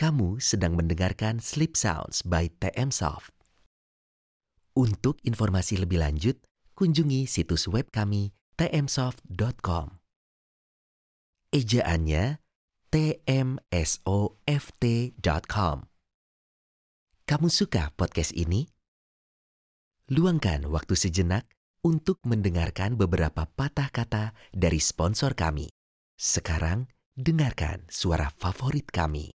Kamu sedang mendengarkan Sleep Sounds by TM Soft. Untuk informasi lebih lanjut, kunjungi situs web kami tmsoft.com. Ejaannya tmsoft.com. Kamu suka podcast ini? Luangkan waktu sejenak untuk mendengarkan beberapa patah kata dari sponsor kami. Sekarang, dengarkan suara favorit kami.